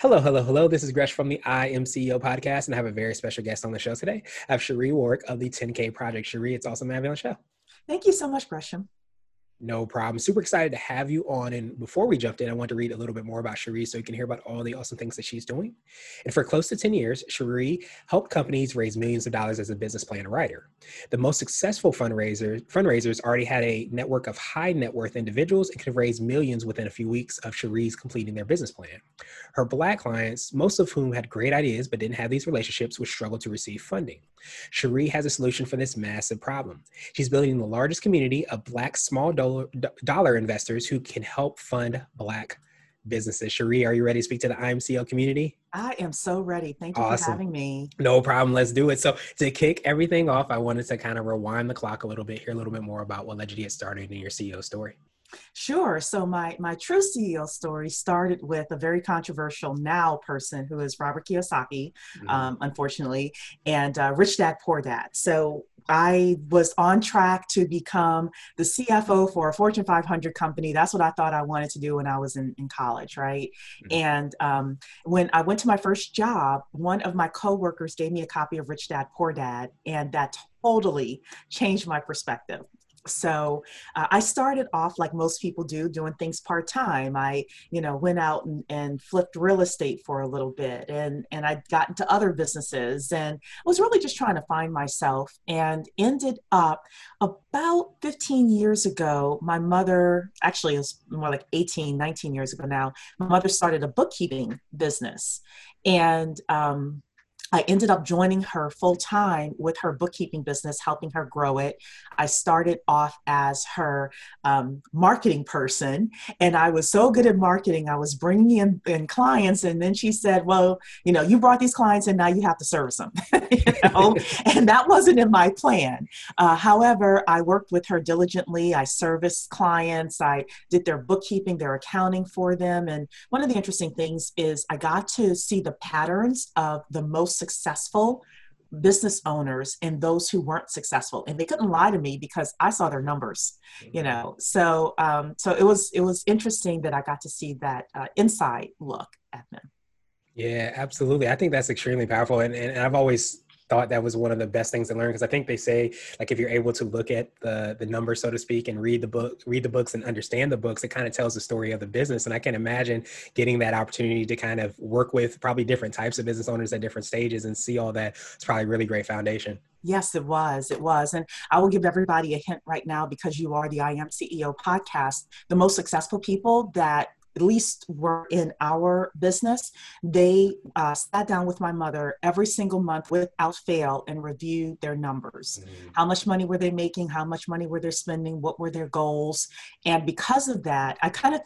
Hello, hello, hello. This is Gresh from the I Am CEO podcast, and I have a very special guest on the show today. I have Cherie Warwick of the 10K Project. Cherie, it's awesome to have you on the show. Thank you so much, Gresham. No problem. Super excited to have you on. And before we jumped in, I want to read a little bit more about Cherie so you can hear about all the awesome things that she's doing. And for close to 10 years, Cherie helped companies raise millions of dollars as a business plan writer. The most successful fundraisers, fundraisers already had a network of high net worth individuals and could have raised millions within a few weeks of Cherie's completing their business plan. Her Black clients, most of whom had great ideas but didn't have these relationships, would struggle to receive funding. Cherie has a solution for this massive problem. She's building the largest community of Black small dollar, dollar investors who can help fund Black businesses. Cherie, are you ready to speak to the I Am CEO community? I am so ready. Thank you awesome. for having me. No problem. Let's do it. So, to kick everything off, I wanted to kind of rewind the clock a little bit, hear a little bit more about what led you to get started in your CEO story. Sure. So my my true CEO story started with a very controversial now person who is Robert Kiyosaki, mm-hmm. um, unfortunately, and uh, Rich Dad Poor Dad. So I was on track to become the CFO for a Fortune 500 company. That's what I thought I wanted to do when I was in, in college, right? Mm-hmm. And um, when I went to my first job, one of my coworkers gave me a copy of Rich Dad Poor Dad, and that totally changed my perspective so uh, i started off like most people do doing things part-time. I you know went out and, and flipped real estate for a little bit and and i got into other businesses and i was really just trying to find myself and ended up about 15 years ago my mother actually it was more like 18 19 years ago now my mother started a bookkeeping business and um, I ended up joining her full time with her bookkeeping business, helping her grow it. I started off as her um, marketing person, and I was so good at marketing. I was bringing in, in, clients, and then she said, "Well, you know, you brought these clients, and now you have to service them." you know? and that wasn't in my plan. Uh, however, I worked with her diligently. I serviced clients. I did their bookkeeping, their accounting for them, and one of the interesting things is I got to see the patterns of the most successful business owners and those who weren't successful. And they couldn't lie to me because i saw their numbers you mm-hmm. know? So um, so it was it was interesting that i got to see that uh, inside look at them. Yeah absolutely. I think that's extremely powerful. And, and i've always thought that was one of the best things to learn because I think they say like if you're able to look at the the numbers so to speak and read the book read the books and understand the books it kind of tells the story of the business and I can imagine getting that opportunity to kind of work with probably different types of business owners at different stages and see all that it's probably really great foundation. Yes, it was. It was. And I will give everybody a hint right now because you are the I Am CEO podcast. The most successful people that at least were in our business, they uh, sat down with my mother every single month without fail and reviewed their numbers. Mm-hmm. How much money were they making? How much money were they spending? What were their goals? And because of that, I kind of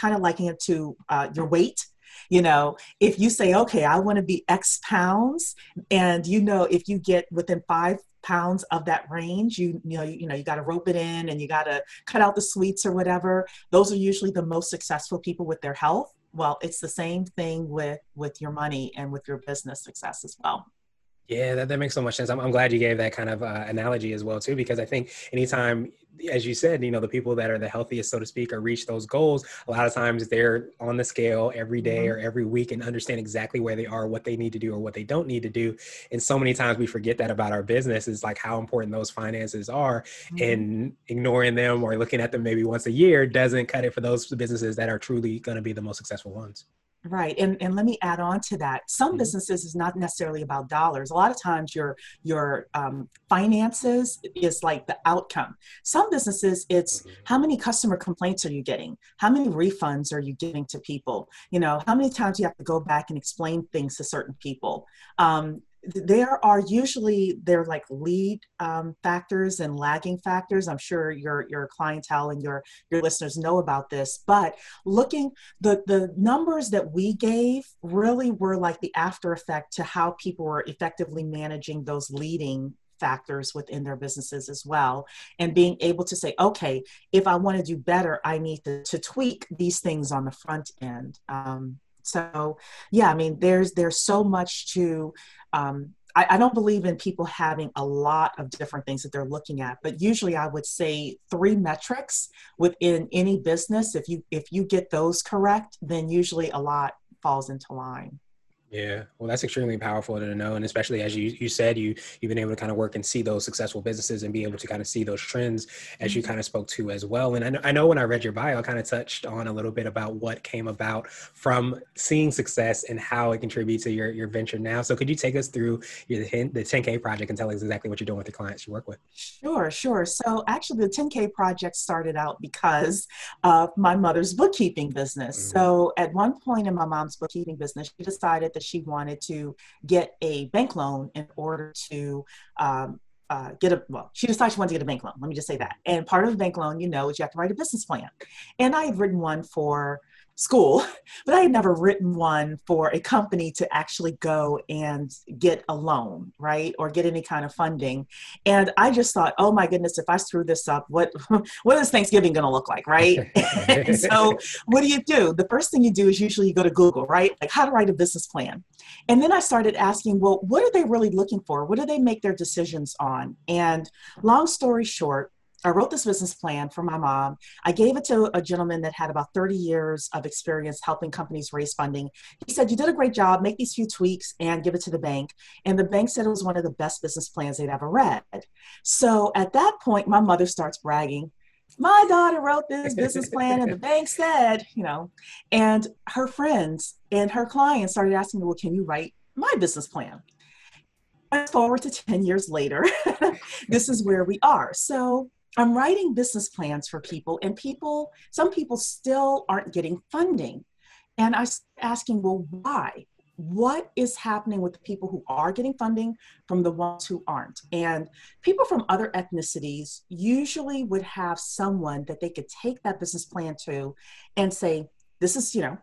kind of liking it to uh, your weight you know if you say okay i want to be x pounds and you know if you get within five pounds of that range you you know you, you know you got to rope it in and you got to cut out the sweets or whatever. Those are usually the most successful people with their health. Well it's the same thing with with your money and with your business success as well. Yeah, that, that makes so much sense. I'm, I'm glad you gave that kind of uh, analogy as well too, because I think anytime, as you said, you know, the people that are the healthiest, so to speak, or reach those goals, a lot of times they're on the scale every day mm-hmm. or every week and understand exactly where they are, what they need to do, or what they don't need to do. And so many times we forget that about our business is like how important those finances are, mm-hmm. and ignoring them or looking at them maybe once a year doesn't cut it for those businesses that are truly going to be the most successful ones. Right. And, and let me add on to that. Some mm-hmm. businesses is not necessarily about dollars. A lot of times your your um, finances is like the outcome. Some businesses it's mm-hmm. how many customer complaints are you getting? How many refunds are you giving to people? You know, how many times you have to go back and explain things to certain people? Um, there are usually they're like lead um, factors and lagging factors. I'm sure your your clientele and your your listeners know about this but looking the the numbers that we gave really were like the after effect to how people were effectively managing those leading factors within their businesses as well and being able to say okay if i want to do better i need to, to tweak these things on the front end. Um, so yeah i mean there's there's so much to um, I, I, don't believe in people having a lot of different things that they're looking at but usually i would say three metrics within any business if you if you get those correct then usually a lot falls into line yeah, well, that's extremely powerful to know, and especially as you you said, you you've been able to kind of work and see those successful businesses and be able to kind of see those trends as you mm-hmm. kind of spoke to as well. And I know, I know when I read your bio, I kind of touched on a little bit about what came about from seeing success and how it contributes to your your venture now. So could you take us through your, the 10K project and tell us exactly what you're doing with the clients you work with? Sure, sure. So actually, the 10K project started out because of my mother's bookkeeping business. Mm-hmm. So at one point in my mom's bookkeeping business, she decided that she wanted to get a bank loan in order to um, uh, get a well she decided she wanted to get a bank loan let me just say that. And part of the bank loan you know is you have to write a business plan. And i had written one for school, but I had never written one for a company to actually go and get a loan, right? Or get any kind of funding. And I just thought, oh my goodness, if I screw this up, what what is Thanksgiving gonna look like, right? so what do you do? The first thing you do is usually you go to Google, right? Like how to write a business plan. And then I started asking, well, what are they really looking for? What do they make their decisions on? And long story short, I wrote this business plan for my mom. I gave it to a gentleman that had about 30 years of experience helping companies raise funding. He said, You did a great job, make these few tweaks and give it to the bank. And the bank said it was one of the best business plans they'd ever read. So at that point, my mother starts bragging. My daughter wrote this business plan, and the bank said, you know, and her friends and her clients started asking me, Well, can you write my business plan? Fast forward to 10 years later, this is where we are. So I'm writing business plans for people, and people, some people still aren't getting funding. And I am asking, well, why? What is happening with the people who are getting funding from the ones who aren't? And people from other ethnicities usually would have someone that they could take that business plan to and say, this is, you know,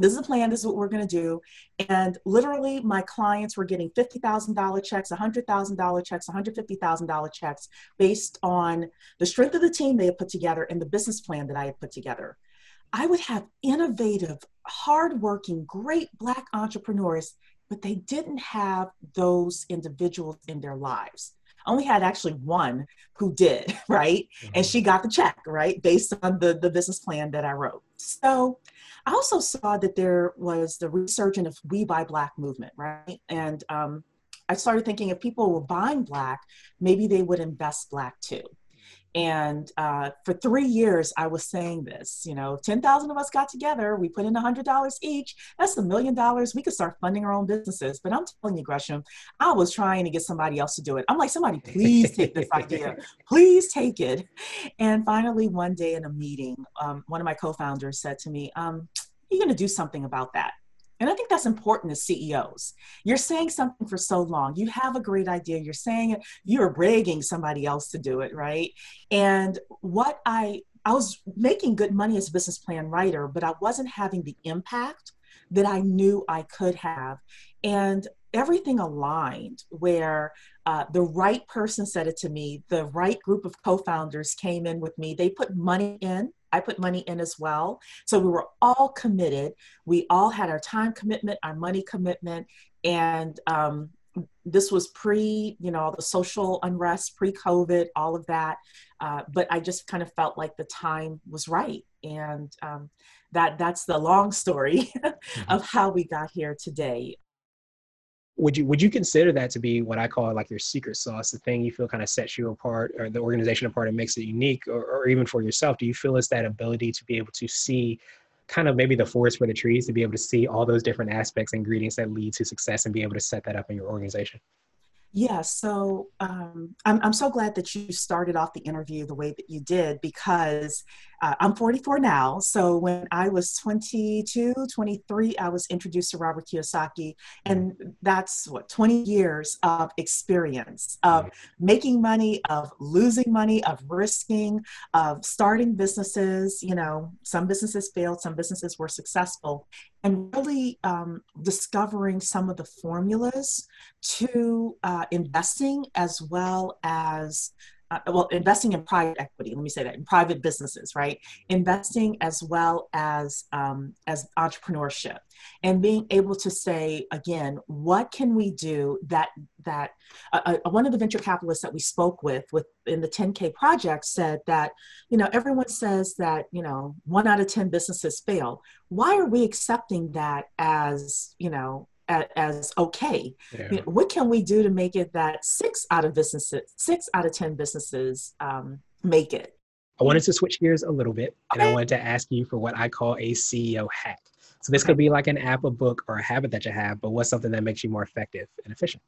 this is a plan, this is what we're going to do. And literally, my clients were getting $50,000 checks, $100,000 checks, $150,000 checks based on the strength of the team they had put together and the business plan that I had put together. I would have innovative, hardworking, great Black entrepreneurs, but they didn't have those individuals in their lives. I only had actually one who did, right? Mm-hmm. And she got the check, right? Based on the, the business plan that I wrote. So I also saw that there was the resurgence of We Buy Black movement, right? And um, I started thinking if people were buying Black, maybe they would invest Black too. And uh, for three years, I was saying this, you know, 10,000 of us got together, we put in $100 each, that's a million dollars. We could start funding our own businesses. But I'm telling you, Gresham, I was trying to get somebody else to do it. I'm like, somebody, please take this idea, please take it. And finally, one day in a meeting, um, one of my co founders said to me, um, You're going to do something about that. And I think that's important as CEOs. You're saying something for so long. You have a great idea. You're saying it, you're begging somebody else to do it, right? And what I I was making good money as a business plan writer, but I wasn't having the impact that I knew I could have. And everything aligned where uh, the right person said it to me, the right group of co founders came in with me. They put money in I put money in as well. So we were all committed. We all had our time commitment, our money commitment, and um, this was pre, you know, the social unrest, pre-COVID, all of that. Uh, but I just kind of felt like the time was right, and um, that that's the long story mm-hmm. of how we got here today would you would you consider that to be what I call like your secret sauce, the thing you feel kind of sets you apart or the organization apart and makes it unique, or, or even for yourself? Do you feel it's that ability to be able to see kind of maybe the forest for the trees, to be able to see all those different aspects, and ingredients that lead to success, and be able to set that up in your organization? Yeah, so um, I'm, I'm so glad that you started off the interview the way that you did because uh, I'm 44 now. So when I was 22, 23, I was introduced to Robert Kiyosaki. And that's what 20 years of experience of mm-hmm. making money, of losing money, of risking, of starting businesses. You know, some businesses failed, some businesses were successful. And really um, discovering some of the formulas to uh, investing as well as uh, well, investing in private equity. Let me say that in private businesses, right? Investing as well as um, as entrepreneurship, and being able to say again, what can we do that that uh, uh, one of the venture capitalists that we spoke with with in the 10K project said that you know everyone says that you know one out of ten businesses fail. Why are we accepting that as you know as, as okay. Yeah. You know, what can we do to make it that six out of businesses, six out of ten businesses um, make it? I wanted to switch gears a little bit, okay. and I wanted to ask you for what I call a CEO hack. So this okay. could be like an app, a book, or a habit that you have, but what's something that makes you more effective and efficient?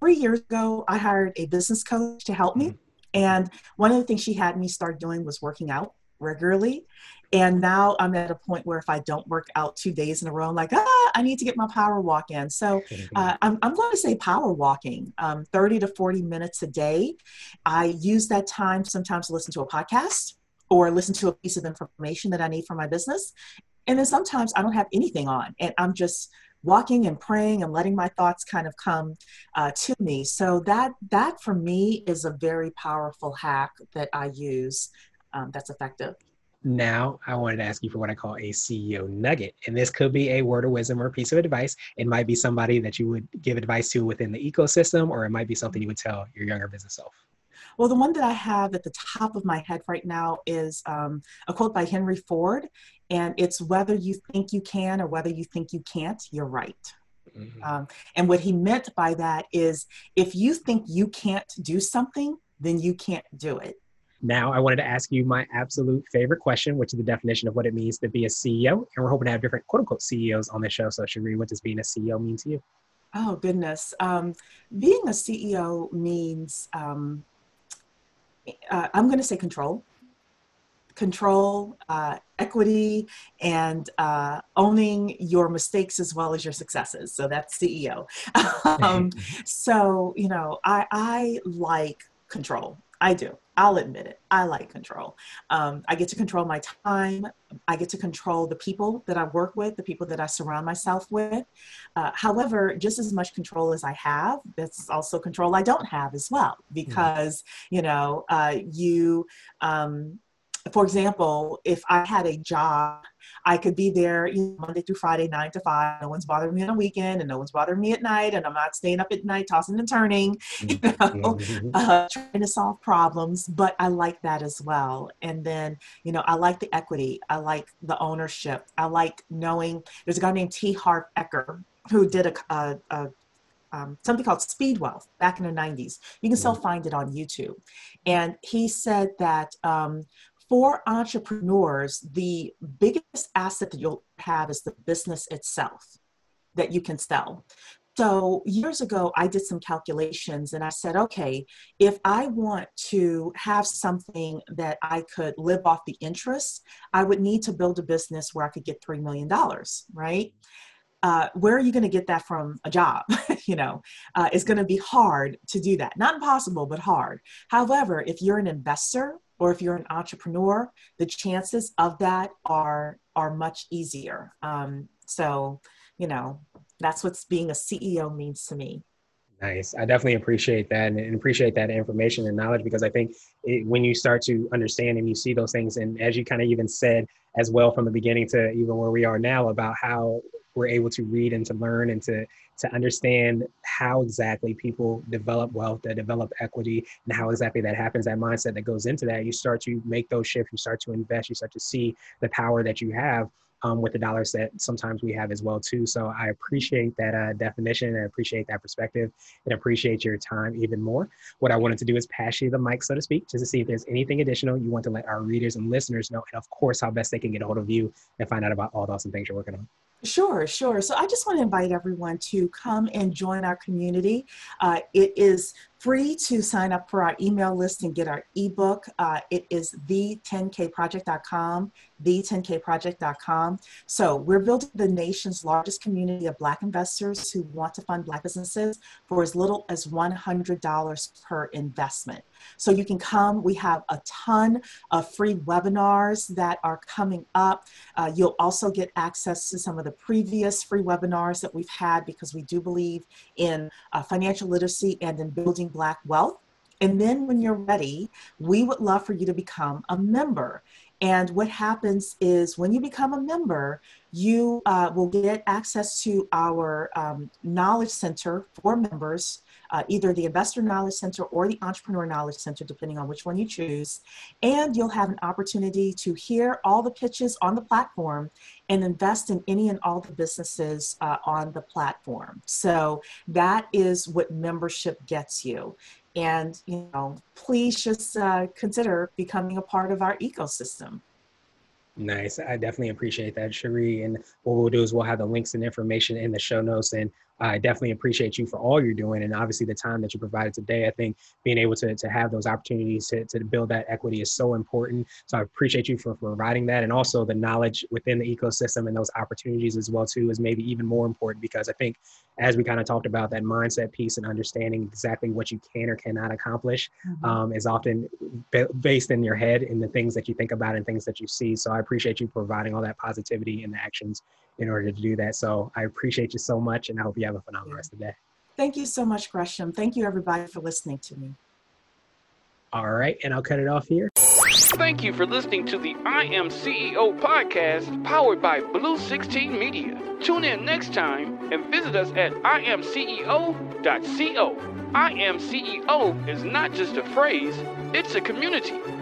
Three years ago, I hired a business coach to help me. Mm-hmm. And one of the things she had me start doing was working out regularly. And now I'm at a point where if I don't work out two days in a row, I'm like, ah, I need to get my power walk in. So uh, I'm, I'm going to say power walking, um, 30 to 40 minutes a day. I use that time sometimes to listen to a podcast or listen to a piece of information that I need for my business. And then sometimes I don't have anything on and I'm just walking and praying and letting my thoughts kind of come uh, to me. So that that for me is a very powerful hack that I use um, that's effective. Now, I wanted to ask you for what I call a CEO nugget. And this could be a word of wisdom or a piece of advice. It might be somebody that you would give advice to within the ecosystem, or it might be something you would tell your younger business self. Well, the one that I have at the top of my head right now is um, a quote by Henry Ford, and it's whether you think you can or whether you think you can't, you're right. Mm-hmm. Um, and what he meant by that is if you think you can't do something, then you can't do it. Now, I wanted to ask you my absolute favorite question, which is the definition of what it means to be a CEO. And we're hoping to have different quote unquote CEOs on the show. So, Cherie, what does being a CEO mean to you? Oh, goodness. Um, being a CEO means um, uh, I'm going to say control. Control, uh, equity, and uh, owning your mistakes as well as your successes. So that's CEO. um, so, you know, I, I like control. I do. I'll admit it. I like control. Um, I get to control my time. I get to control the people that I work with, the people that I surround myself with. Uh, however, just as much control as I have, that's also control I don't have as well, because mm-hmm. you know, uh, you. Um, for example, if I had a job I could be there you know, Monday through Friday, nine to five. No one's bothering me on a weekend, and no one's bothering me at night, and I'm not staying up at night tossing and turning, you know, mm-hmm. uh, trying to solve problems. But I like that as well. And then, you know, I like the equity. I like the ownership. I like knowing. There's a guy named T. Harv Eker who did a, a, a um, something called Speed Wealth back in the 90s. You can still mm-hmm. find it on YouTube. And he said that um, for entrepreneurs, the biggest asset that you'll have is the business itself that you can sell. So, years ago, I did some calculations and I said, okay, if I want to have something that I could live off the interest, I would need to build a business where I could get $3 million, right? Uh, where are you going to get that from a job? you know, uh, it's going to be hard to do that. Not impossible, but hard. However, if you're an investor or if you're an entrepreneur, the chances of that are are much easier. Um, so, you know, that's what being a CEO means to me. Nice. I definitely appreciate that and appreciate that information and knowledge because I think it, when you start to understand and you see those things, and as you kind of even said as well from the beginning to even where we are now about how we're able to read and to learn and to to understand how exactly people develop wealth, that develop equity, and how exactly that happens, that mindset that goes into that, you start to make those shifts, you start to invest, you start to see the power that you have um, with the dollars that sometimes we have as well too. So I appreciate that uh, definition and appreciate that perspective and appreciate your time even more. What I wanted to do is pass you the mic, so to speak, just to see if there's anything additional you want to let our readers and listeners know, and of course, how best they can get a hold of you and find out about all the awesome things you're working on. Sure, sure. So I just want to invite everyone to come and join our community. Uh, it is free to sign up for our email list and get our ebook. Uh, it is the10kproject.com, the10kproject.com. So we're building the nation's largest community of Black investors who want to fund Black businesses for as little as $100 per investment. So you can come. We have a ton of free webinars that are coming up. Uh, you'll also get access to some of the previous free webinars that we've had because we do believe in uh, financial literacy and in building Black wealth. And then when you're ready, we would love for you to become a member. And what happens is when you become a member, you uh, will get access to our um, knowledge center for members uh, either the Investor Knowledge Center or the Entrepreneur Knowledge Center, depending on which one you choose. And you'll have an opportunity to hear all the pitches on the platform and invest in any and all the businesses uh, on the platform. So that is what membership gets you. And, you know, please just uh, consider becoming a part of our ecosystem. Nice. I definitely appreciate that, Cherie. And what we'll do is we'll have the links and information in the show notes. And I definitely appreciate you for all you're doing and obviously the time that you provided today. I think being able to, to have those opportunities to, to build that equity is so important. So I appreciate you for, for providing that. And also the knowledge within the ecosystem and those opportunities as well too is maybe even more important because I think as we kind of talked about that mindset piece and understanding exactly what you can or cannot accomplish mm-hmm. um, is often based in your head in the things that you think about and things that you see. So I appreciate you providing all that positivity and the actions in order to do that. So I appreciate you so much and I hope you have a phenomenal rest of the day. Thank you so much, Gresham. Thank you, everybody, for listening to me. All right, and I'll cut it off here. Thank you for listening to the I Am CEO podcast powered by Blue 16 Media. Tune in next time and visit us at imceo.co. I Am CEO is not just a phrase, it's a community.